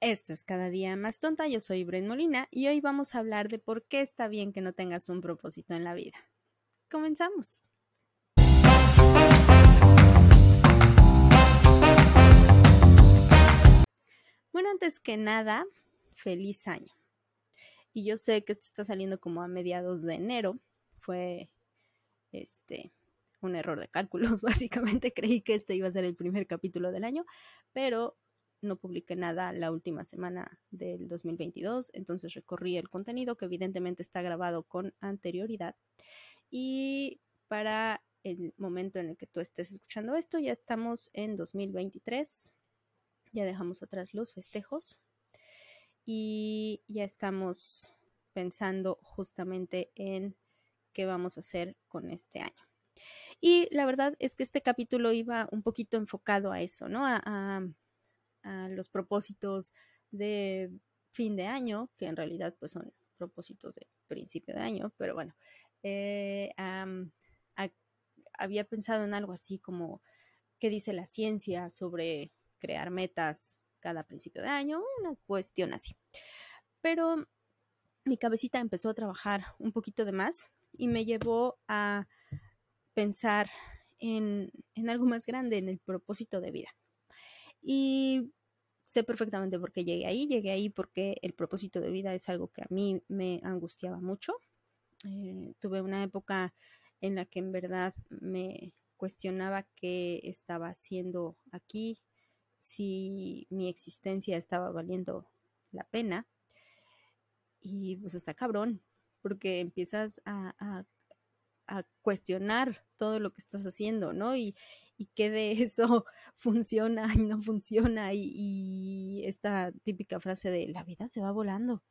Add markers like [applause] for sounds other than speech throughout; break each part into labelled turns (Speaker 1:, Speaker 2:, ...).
Speaker 1: Esto es cada día más tonta. Yo soy Bren Molina y hoy vamos a hablar de por qué está bien que no tengas un propósito en la vida. Comenzamos. Bueno, antes que nada, feliz año. Y yo sé que esto está saliendo como a mediados de enero. Fue este un error de cálculos, [laughs] básicamente creí que este iba a ser el primer capítulo del año, pero no publiqué nada la última semana del 2022, entonces recorrí el contenido que evidentemente está grabado con anterioridad. Y para el momento en el que tú estés escuchando esto, ya estamos en 2023, ya dejamos atrás los festejos y ya estamos pensando justamente en qué vamos a hacer con este año. Y la verdad es que este capítulo iba un poquito enfocado a eso, ¿no? Los propósitos de fin de año, que en realidad pues son propósitos de principio de año, pero bueno, eh, había pensado en algo así como qué dice la ciencia sobre crear metas cada principio de año, una cuestión así. Pero mi cabecita empezó a trabajar un poquito de más y me llevó a pensar en, en algo más grande, en el propósito de vida. Y sé perfectamente por qué llegué ahí. Llegué ahí porque el propósito de vida es algo que a mí me angustiaba mucho. Eh, tuve una época en la que en verdad me cuestionaba qué estaba haciendo aquí, si mi existencia estaba valiendo la pena. Y pues está cabrón, porque empiezas a, a, cuestionar todo lo que estás haciendo, ¿no? Y, y qué de eso [laughs] funciona y no funciona y, esta típica frase de la vida se va volando.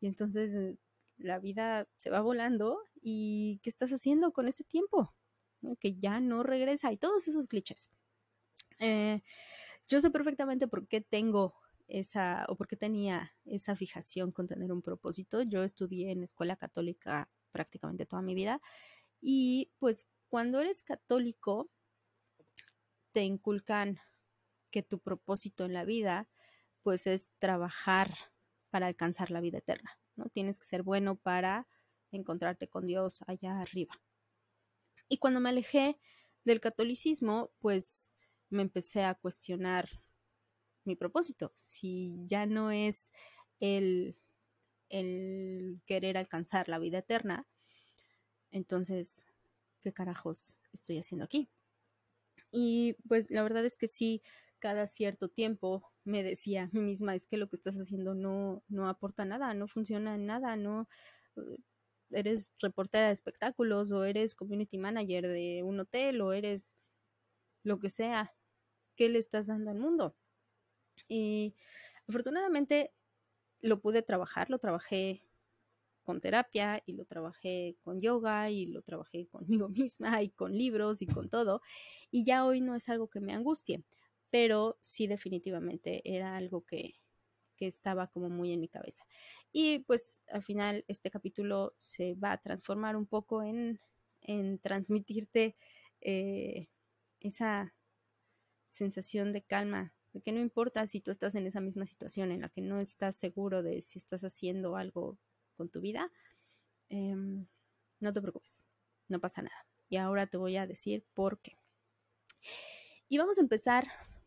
Speaker 1: Y entonces eh, la vida se va volando y ¿qué estás haciendo con ese tiempo? Que ya no regresa y todos esos clichés. Eh, yo sé perfectamente por qué tengo esa o por qué tenía esa fijación con tener un propósito. Yo estudié en escuela católica prácticamente toda mi vida y pues cuando eres católico te inculcan que tu propósito en la vida pues es trabajar para alcanzar la vida eterna, ¿no? Tienes que ser bueno para encontrarte con Dios allá arriba. Y cuando me alejé del catolicismo, pues me empecé a cuestionar mi propósito, si ya no es el, el querer alcanzar la vida eterna, entonces, ¿qué carajos estoy haciendo aquí? Y pues la verdad es que sí, cada cierto tiempo me decía a mí misma, es que lo que estás haciendo no, no aporta nada, no funciona en nada, no eh, eres reportera de espectáculos o eres community manager de un hotel o eres lo que sea, ¿qué le estás dando al mundo? Y afortunadamente lo pude trabajar, lo trabajé con terapia y lo trabajé con yoga y lo trabajé conmigo [laughs] misma y con libros y con todo. Y ya hoy no es algo que me angustie, pero sí definitivamente era algo que, que estaba como muy en mi cabeza. Y pues al final este capítulo se va a transformar un poco en, en transmitirte eh, esa sensación de calma, de que no importa si tú estás en esa misma situación en la que no estás seguro de si estás haciendo algo con tu vida, em, no te preocupes, no pasa nada. Y ahora te voy a decir por qué. Y vamos a empezar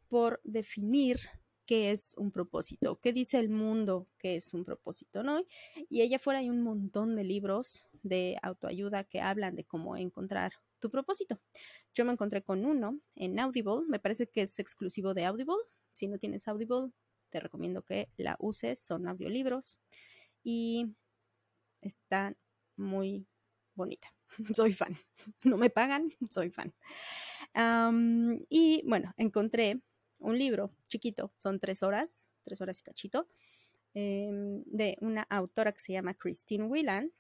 Speaker 1: por definir qué es un propósito, qué dice el mundo que es un propósito, ¿no? Y allá afuera hay un montón de libros de autoayuda que hablan de cómo encontrar tu propósito. Yo me encontré con uno en Audible, me parece que es exclusivo de Audible. Si no tienes Audible, te recomiendo que la uses, son audiolibros. Y está muy bonita. [laughs] soy fan. [laughs] No me pagan, [laughs] soy fan. y bueno, encontré un libro chiquito, son tres horas, tres horas y cachito, em, de una autora que se llama Christine Whelan.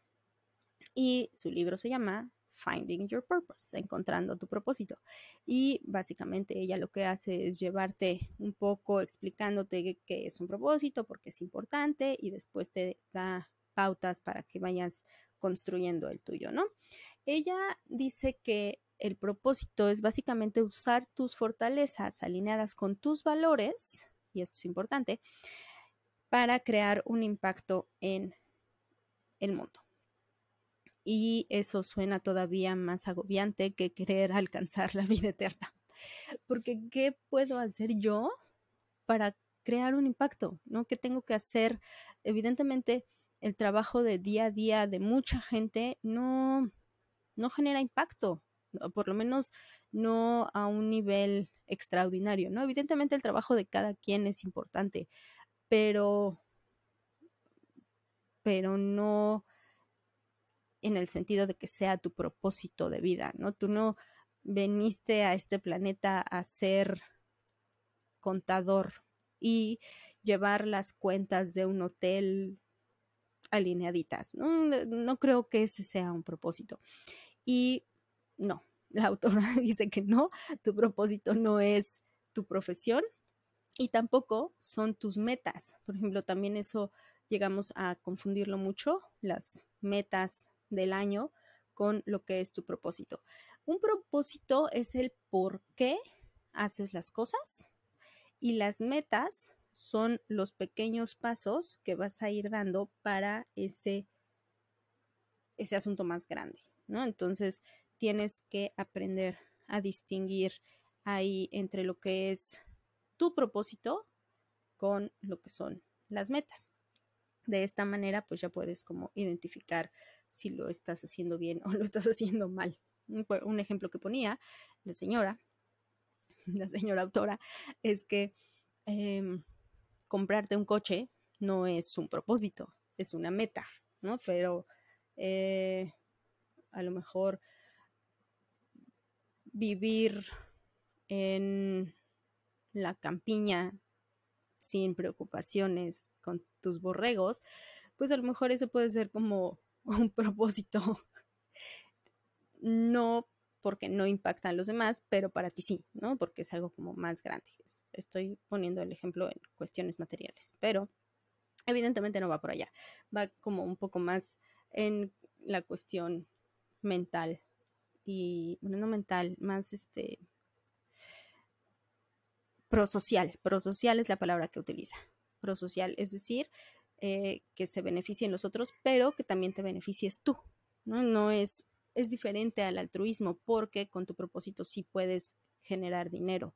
Speaker 1: Y su libro se llama Finding Your Purpose, encontrando tu propósito. Y básicamente ella lo que hace es llevarte un poco explicándote qué es un propósito, por qué es importante y después te da pautas para que vayas construyendo el tuyo, ¿no? Ella dice que el propósito es básicamente usar tus fortalezas alineadas con tus valores, y esto es importante, para crear un impacto en el mundo. Y eso suena todavía más agobiante que querer alcanzar la vida eterna. Porque ¿qué puedo hacer yo para crear un impacto? ¿No? ¿Qué tengo que hacer? Evidentemente, el trabajo de día a día de mucha gente no, no genera impacto, por lo menos no a un nivel extraordinario, ¿no? Evidentemente el trabajo de cada quien es importante, pero, pero no en el sentido de que sea tu propósito de vida, ¿no? Tú no veniste a este planeta a ser contador y llevar las cuentas de un hotel alineaditas. No, no creo que ese sea un propósito. Y no, [laughs] la autora dice que no, tu propósito no es tu profesión y tampoco son tus metas. Por ejemplo, también eso llegamos a confundirlo mucho, las metas del año con lo que es tu propósito. Un propósito es el por qué haces las cosas y las metas son los pequeños pasos que vas a ir dando para ese, ese asunto más grande, ¿no? Entonces, tienes que aprender a distinguir ahí entre lo que es tu propósito con lo que son las metas. De esta manera, pues ya puedes como identificar si lo estás haciendo bien o [laughs] lo estás haciendo mal. Un ejemplo que ponía la señora, [laughs] la señora autora, es que em, comprarte un coche no es un propósito, es una meta, ¿no? Pero eh, a lo mejor vivir en la campiña sin preocupaciones con tus borregos, pues a lo mejor eso puede ser como [laughs] un propósito. No porque no impacta a los demás, pero para ti sí, ¿no? Porque es algo como más grande. Estoy poniendo el ejemplo en cuestiones materiales, pero evidentemente no va por allá. Va como un poco más en la cuestión mental y, bueno, no mental, más este, prosocial. Prosocial es la palabra que utiliza. Prosocial, es decir, eh, que se beneficien los otros, pero que también te beneficies tú. ¿no? no es, es diferente al altruismo porque con tu propósito sí puedes generar dinero.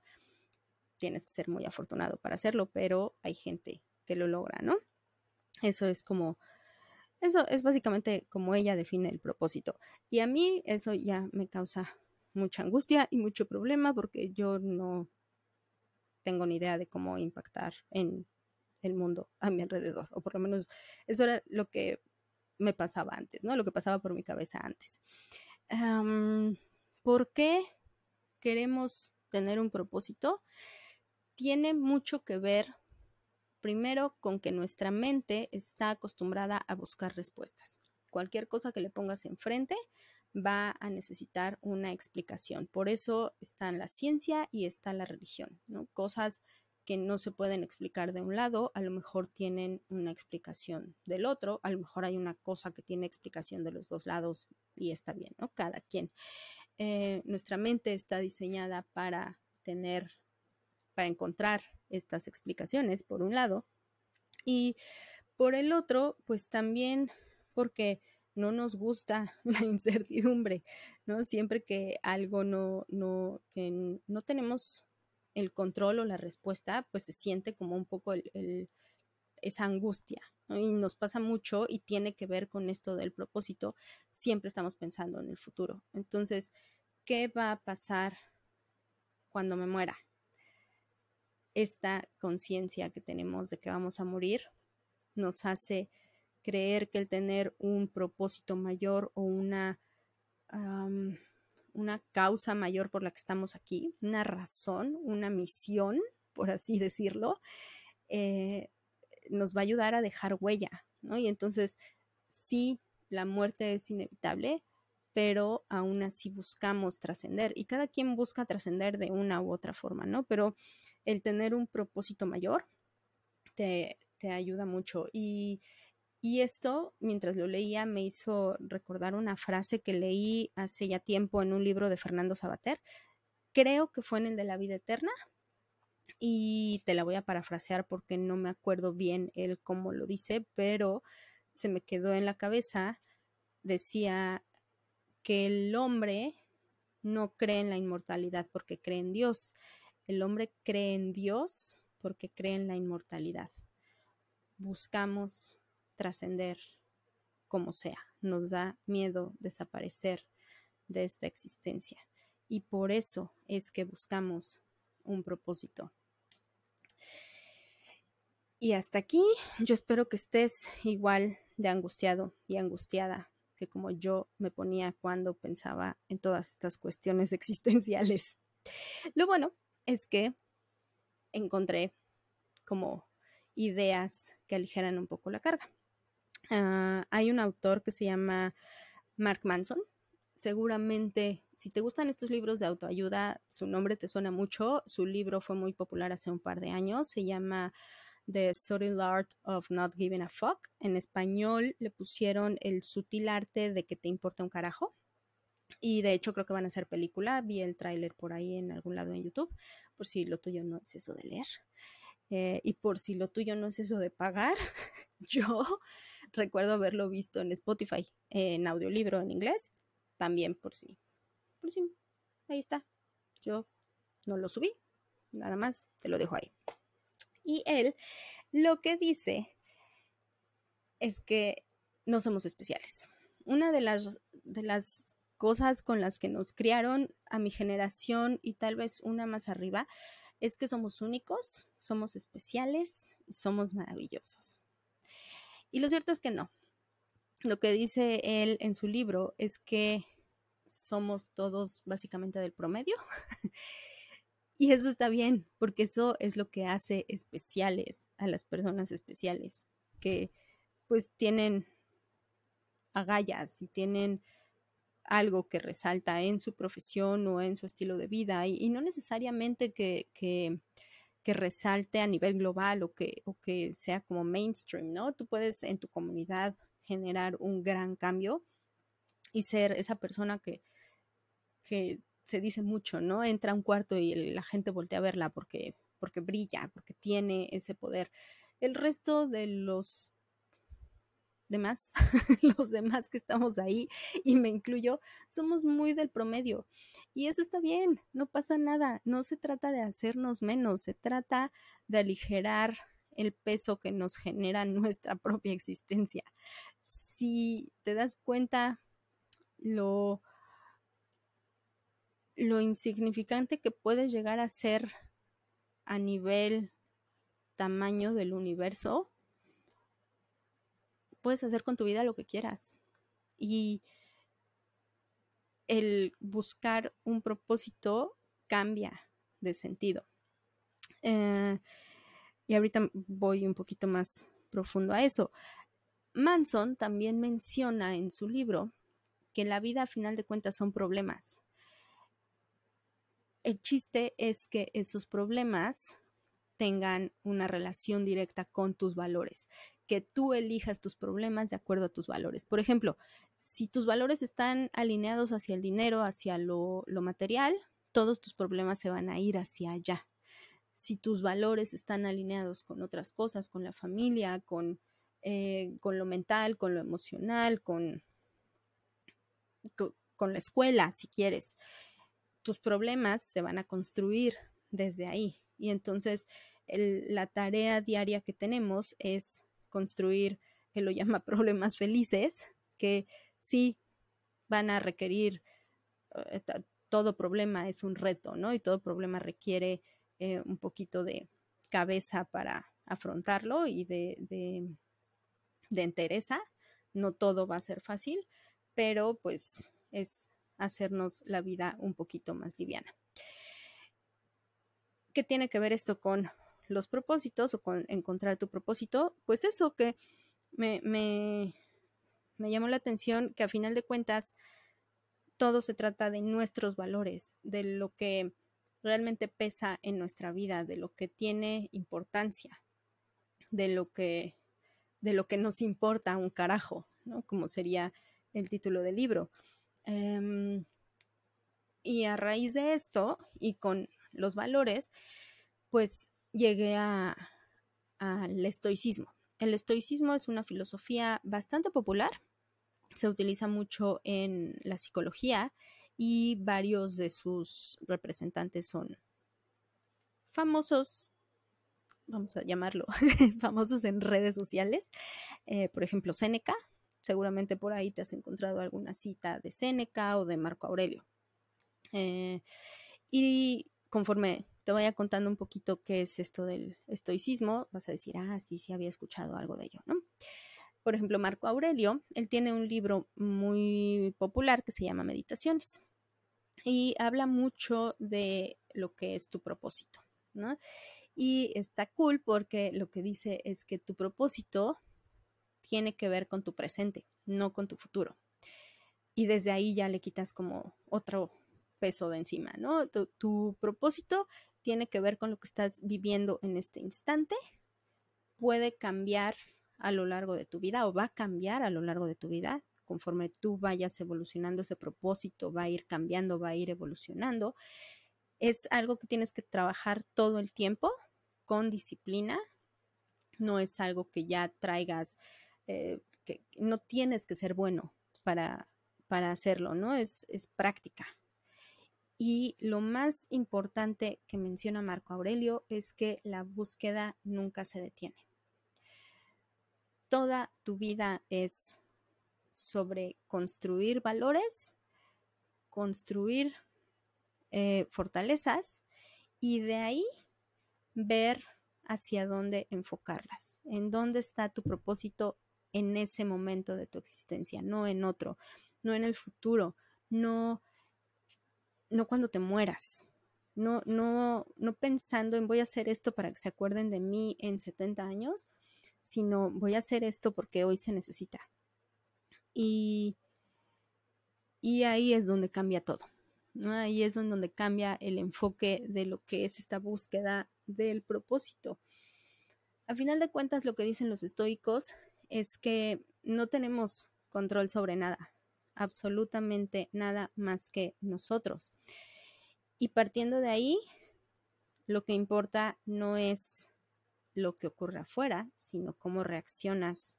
Speaker 1: Tienes que ser muy afortunado para hacerlo, pero hay gente que lo logra, ¿no? Eso es como eso es básicamente como ella define el propósito. Y a mí eso ya me causa mucha angustia y mucho problema porque yo no tengo ni idea de cómo impactar en el mundo a mi alrededor. O por lo menos eso era lo que me pasaba antes, ¿no? Lo que pasaba por mi cabeza antes. ¿Por qué queremos tener un propósito? Tiene mucho que ver Primero, con que nuestra mente está acostumbrada a buscar respuestas. Cualquier cosa que le pongas enfrente va a necesitar una explicación. Por eso están la ciencia y está la religión, ¿no? Cosas que no se pueden explicar de un lado, a lo mejor tienen una explicación del otro, a lo mejor hay una cosa que tiene explicación de los dos lados y está bien, ¿no? Cada quien. Eh, nuestra mente está diseñada para tener, para encontrar estas explicaciones, por un lado, y por el otro, pues también porque no nos gusta [laughs] la incertidumbre, ¿no? Siempre que algo no, no, que no tenemos el control o la respuesta, pues se siente como un poco el, esa angustia. Y nos pasa mucho y tiene que ver con esto del propósito. Siempre estamos pensando en el futuro. Entonces, ¿qué va a pasar cuando me muera? esta conciencia que tenemos de que vamos a morir nos hace creer que el tener un propósito mayor o una, una causa mayor por la que estamos aquí, una razón, una misión, por así decirlo, eh, nos va a ayudar a dejar huella, ¿no? Y entonces, sí, la muerte es inevitable, pero aún así buscamos trascender y cada quien busca trascender de una u otra forma, ¿no? Pero el tener un propósito mayor te, ayuda mucho y, y esto, mientras lo leía, me hizo recordar una frase que leí hace ya tiempo en un libro de Fernando Sabater. Creo que fue en el de la vida eterna. y te la voy a parafrasear porque no me acuerdo bien él cómo lo dice, pero se me quedó en la cabeza, decía que el hombre no cree en la inmortalidad porque cree en Dios. El hombre cree en Dios porque cree en la inmortalidad. Buscamos trascender como sea. Nos da miedo desaparecer de esta existencia. Y por eso es que buscamos un propósito. Y hasta aquí, yo espero que estés igual de angustiado y angustiada que como yo me ponía cuando pensaba en todas estas cuestiones [laughs] existenciales. Lo bueno es que encontré como ideas que aligeran un poco la carga. Ah, hay un autor que se llama Mark Manson. Seguramente, si te gustan estos libros de autoayuda, su nombre te suena mucho. Su libro fue muy popular hace un par de años. Se llama The Subtle Art of Not Giving a Fuck. En español le pusieron el sutil arte de que te importa un carajo. Y de hecho creo que van a hacer película. Vi el tráiler por ahí en algún lado en YouTube, por si lo tuyo no es eso de leer. Eh, y por si lo tuyo no es eso de pagar, [laughs] yo recuerdo haberlo visto en Spotify, en audiolibro en inglés, también por si, por si, ahí está. Yo no lo subí, nada más, te lo dejo ahí. Y él lo que dice es que no somos especiales. Una de las, de las cosas con las que nos criaron a mi generación y tal vez una más arriba es que somos únicos, somos especiales, somos maravillosos. Y lo cierto es que no. Lo que dice él en su libro es que somos todos básicamente del promedio. [laughs] y eso está bien, porque eso es lo que hace especiales a las personas especiales, que pues tienen agallas y tienen algo que resalta en su profesión o en su estilo de vida y, no necesariamente que, que, resalte a nivel global o que, o que sea como mainstream, ¿no? Tú puedes en tu comunidad generar un gran cambio y ser esa persona que, que se dice mucho, ¿no? Entra a un cuarto y la gente voltea a verla porque, porque brilla, porque tiene ese poder. El resto de los demás, [laughs] los demás que estamos ahí, y me incluyo, somos muy del promedio. Y eso está bien, no pasa nada, no se trata de hacernos menos, se trata de aligerar el peso que nos genera [laughs] nuestra propia existencia. Si te das cuenta lo, lo insignificante que puedes llegar a ser a nivel tamaño del universo, puedes hacer con tu vida lo que quieras. Y el buscar un propósito cambia de sentido. Eh, y ahorita voy un poquito más profundo a eso. Manson también menciona en su libro que la vida a final de cuentas son problemas. El chiste es que esos problemas tengan una relación directa con tus valores, que tú elijas tus problemas de acuerdo a tus valores. Por ejemplo, si tus valores están alineados hacia el dinero, hacia lo, material, todos tus problemas se van a ir hacia allá. Si tus valores están alineados con otras cosas, con la familia, con, eh, con lo mental, con lo emocional, con, con la escuela, si quieres, tus problemas se van a construir desde ahí. Y entonces la tarea diaria que tenemos es construir, él lo llama [laughs] problemas felices, que sí van a requerir, eh, todo problema es un reto, ¿no? Y todo problema requiere eh, un poquito de cabeza para afrontarlo y de, de, de entereza. No todo va a ser fácil, pero pues es hacernos la vida un poquito más liviana. ¿Qué tiene que ver esto con los propósitos o con encontrar tu propósito? Pues eso que me, me, me llamó la atención que a final de cuentas todo se trata de nuestros valores, de lo que realmente pesa en nuestra vida, de lo que tiene importancia, de lo que, de lo que nos importa un carajo, ¿no? Como sería el título del libro. Em, y a raíz de esto y con los valores, pues llegué al estoicismo. El estoicismo es una filosofía bastante popular, se utiliza mucho en la psicología y varios de sus representantes son famosos, vamos a llamarlo, [laughs] famosos en redes sociales. Eh, por ejemplo, Séneca, seguramente por ahí te has encontrado alguna cita de Séneca o de Marco Aurelio. Eh, y conforme te vaya contando un poquito qué es esto del estoicismo, vas a decir, ah, sí, sí, había escuchado algo de ello, ¿no? Por ejemplo, Marco Aurelio, él tiene un libro muy popular que se llama Meditaciones y habla mucho de lo que es tu propósito, ¿no? Y está cool porque lo que dice es que tu propósito tiene que ver con tu presente, no con tu futuro. Y desde ahí ya le quitas como otro peso de encima, ¿no? Tu, propósito tiene que ver con lo que estás viviendo en este instante, puede cambiar a lo largo de tu vida o va a cambiar a lo largo de tu vida conforme tú vayas evolucionando ese propósito, va a ir cambiando, va a ir evolucionando. Es algo que tienes que trabajar todo el tiempo con disciplina. No es algo que ya traigas, eh, que no tienes que ser bueno para, para hacerlo, ¿no? Es, es práctica. Y lo más importante que menciona Marco Aurelio es que la búsqueda nunca se detiene. Toda tu vida es sobre construir valores, construir eh, fortalezas y de ahí ver hacia dónde enfocarlas, en dónde está tu propósito en ese momento de tu existencia, no en otro, no en el futuro, no no cuando te mueras. No, no, no pensando en voy a hacer esto para que se acuerden de mí en 70 años, sino voy a hacer esto porque hoy se necesita. Y, y ahí es donde cambia todo. ¿no? Ahí es donde cambia el enfoque de lo que es esta búsqueda del propósito. A final de cuentas, lo que dicen los estoicos es que no tenemos control sobre nada absolutamente nada más que nosotros. Y partiendo de ahí, lo que importa no es lo que ocurre afuera, sino cómo reaccionas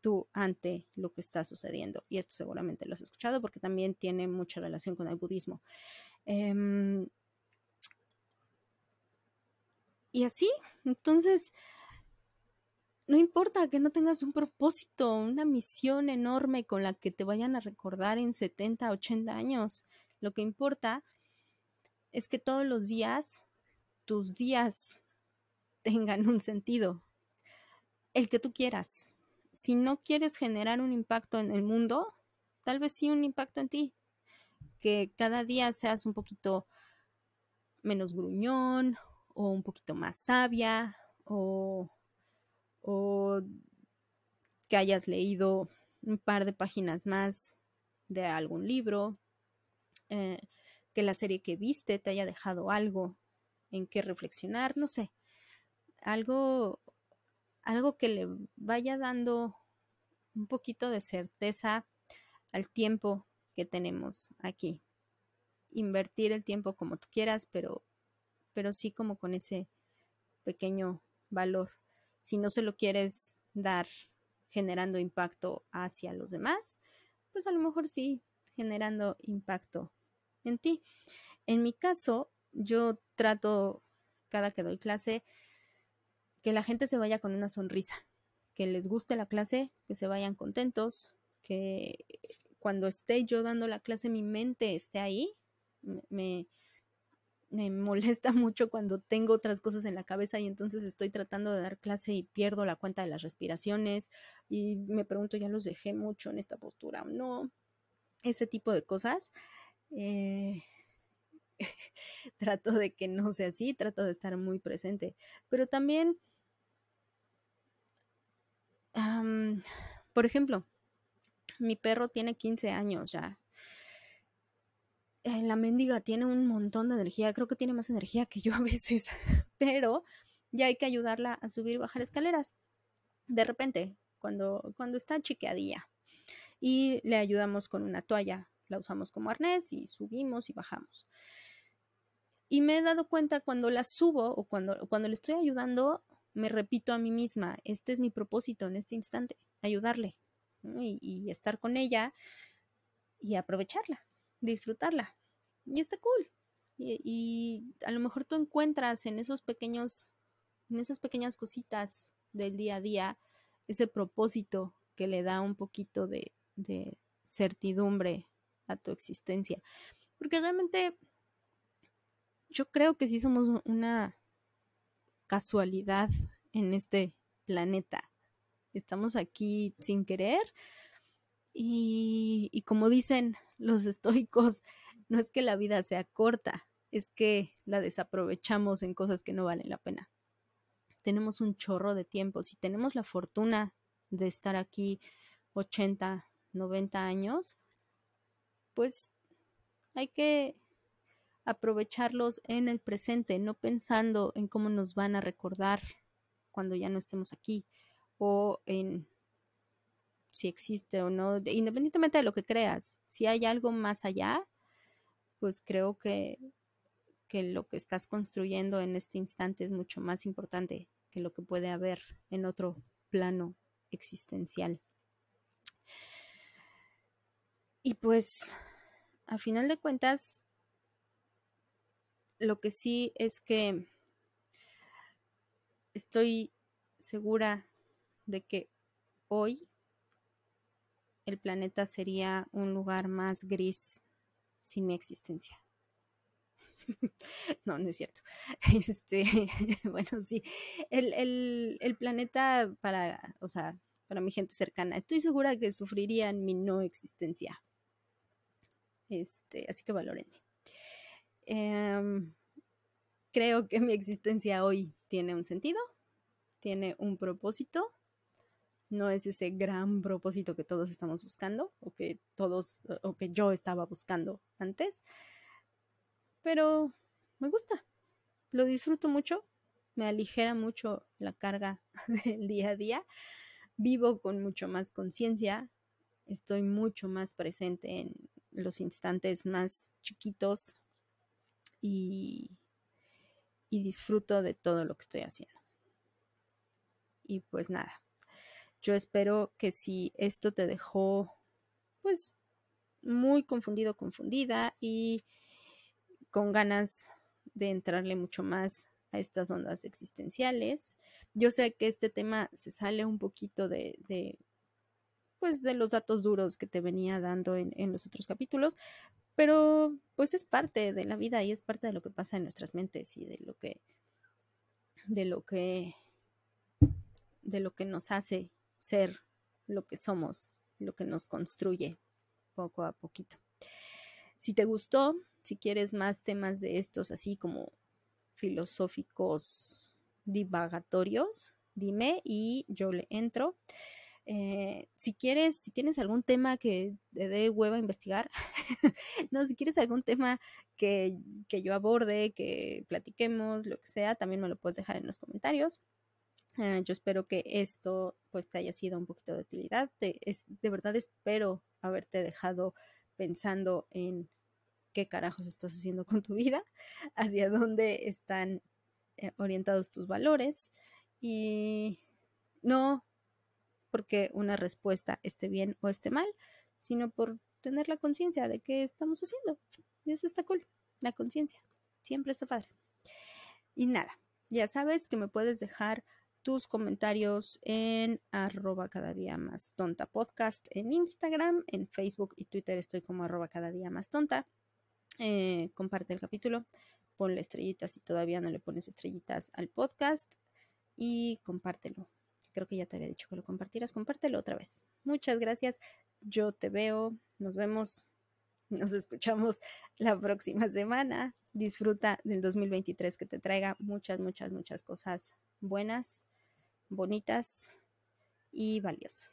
Speaker 1: tú ante lo que está sucediendo. Y esto seguramente lo has escuchado porque también tiene mucha relación con el budismo. Em, y así, entonces, no importa que no tengas un propósito, una misión enorme con la que te vayan a recordar en 70, 80 años. Lo que importa es que todos los días, tus días tengan un sentido. El que tú quieras. Si no quieres generar un impacto en el mundo, tal vez sí un impacto en ti. Que cada día seas un poquito menos gruñón o un poquito más sabia o o que hayas leído un par de páginas más de algún libro, eh, que la serie que viste te haya dejado algo en que reflexionar, no sé, algo, algo que le vaya dando un poquito de certeza al tiempo que tenemos aquí. Invertir el tiempo como tú quieras, pero, pero sí como con ese pequeño valor si no se lo quieres dar generando impacto hacia los demás, pues a lo mejor sí generando impacto en ti. En mi caso, yo trato cada que doy clase que la gente se vaya con una sonrisa, que les guste la clase, que se vayan contentos, que cuando esté yo dando la clase mi mente esté ahí, me, me molesta mucho cuando tengo otras cosas en la cabeza y entonces estoy tratando de dar clase y pierdo la cuenta de las respiraciones y me pregunto, ¿ya los dejé mucho en esta postura o no? Ese tipo de cosas. Eh, [laughs] trato de que no sea así, trato de estar muy presente, pero también, por ejemplo, mi perro tiene 15 años ya, la mendiga tiene un montón de energía, creo que tiene más energía que yo a [laughs] veces, pero ya hay que ayudarla a subir y bajar escaleras. De repente, cuando, cuando está chiqueadilla. Y le ayudamos con una toalla, la usamos como arnés y subimos y bajamos. Y me he dado cuenta cuando la subo o cuando, cuando le estoy ayudando, me repito a mí misma, este es mi propósito en este instante, ayudarle y, estar con ella y aprovecharla, disfrutarla. Y está cool. Y, a lo mejor tú encuentras en esos pequeños, en esas pequeñas cositas del día a día, ese propósito que le da un poquito de, de certidumbre a tu existencia. Porque realmente yo creo que sí somos una casualidad en este planeta. Estamos aquí sin querer y como dicen los estoicos, no es que la vida sea corta, es que la desaprovechamos en cosas que no valen la pena. Tenemos un chorro de tiempo. Si tenemos la fortuna de estar aquí 80, 90 años, pues hay que aprovecharlos en el presente, no pensando en cómo nos van a recordar cuando ya no estemos aquí o en si existe o no, independientemente de lo que creas, si hay algo más allá, pues creo que, que lo que estás construyendo en este instante es mucho más importante que lo que puede haber en otro plano existencial. Y pues, a final de cuentas, lo que sí es que estoy segura de que hoy el planeta sería un lugar más gris sin mi existencia. [laughs] no, no es cierto. [laughs] Este, [laughs] bueno, sí. El, el, planeta para, o sea, para mi gente cercana, estoy segura que sufrirían mi no existencia. Este, así que valórenme. Em, creo que mi existencia hoy tiene un sentido, tiene un propósito. No es ese gran propósito que todos estamos buscando o que todos o que yo estaba buscando antes. Pero me gusta. Lo disfruto mucho, me aligera mucho la carga [laughs] del día a día. Vivo con mucho más conciencia, estoy mucho más presente en los instantes más chiquitos y, disfruto de todo lo que estoy haciendo. Y pues nada, yo espero que si esto te dejó pues muy confundido, confundida y con ganas de entrarle mucho más a estas ondas existenciales. Yo sé que este tema se sale un poquito de, pues de los datos duros que te venía dando en, en, los otros capítulos, pero pues es parte de la vida y es parte de lo que pasa en nuestras mentes y de lo que de lo que de lo que nos hace ser lo que somos, lo que nos construye poco a poquito. Si te gustó, si quieres más temas de estos así como filosóficos divagatorios, dime y yo le entro. Eh, si quieres, si tienes algún tema que te dé hueva investigar, [laughs] no, si quieres algún tema que, yo aborde, que platiquemos, lo que sea, también me lo puedes dejar en los comentarios. Eh, yo espero que esto pues te haya sido un poquito de utilidad. es, de verdad espero haberte dejado pensando en qué carajos estás haciendo con tu vida, [laughs] hacia dónde están eh, orientados tus valores y no porque una respuesta esté bien o esté mal, sino por tener la conciencia de qué estamos haciendo. Y eso está cool, la conciencia. Siempre está padre. Y nada, ya sabes que me puedes dejar tus comentarios en arroba cada día más tonta podcast en Instagram, en Facebook y Twitter estoy como arroba cada día más tonta. Eh, comparte el capítulo, ponle estrellitas si todavía no le pones estrellitas al podcast y compártelo. Creo que ya te había dicho que lo compartieras. Compártelo otra vez. Muchas gracias. Yo te veo. Nos vemos. Nos escuchamos la próxima semana. Disfruta del 2023 que te traiga muchas, muchas, muchas cosas buenas, bonitas y valiosas.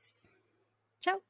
Speaker 1: Chao.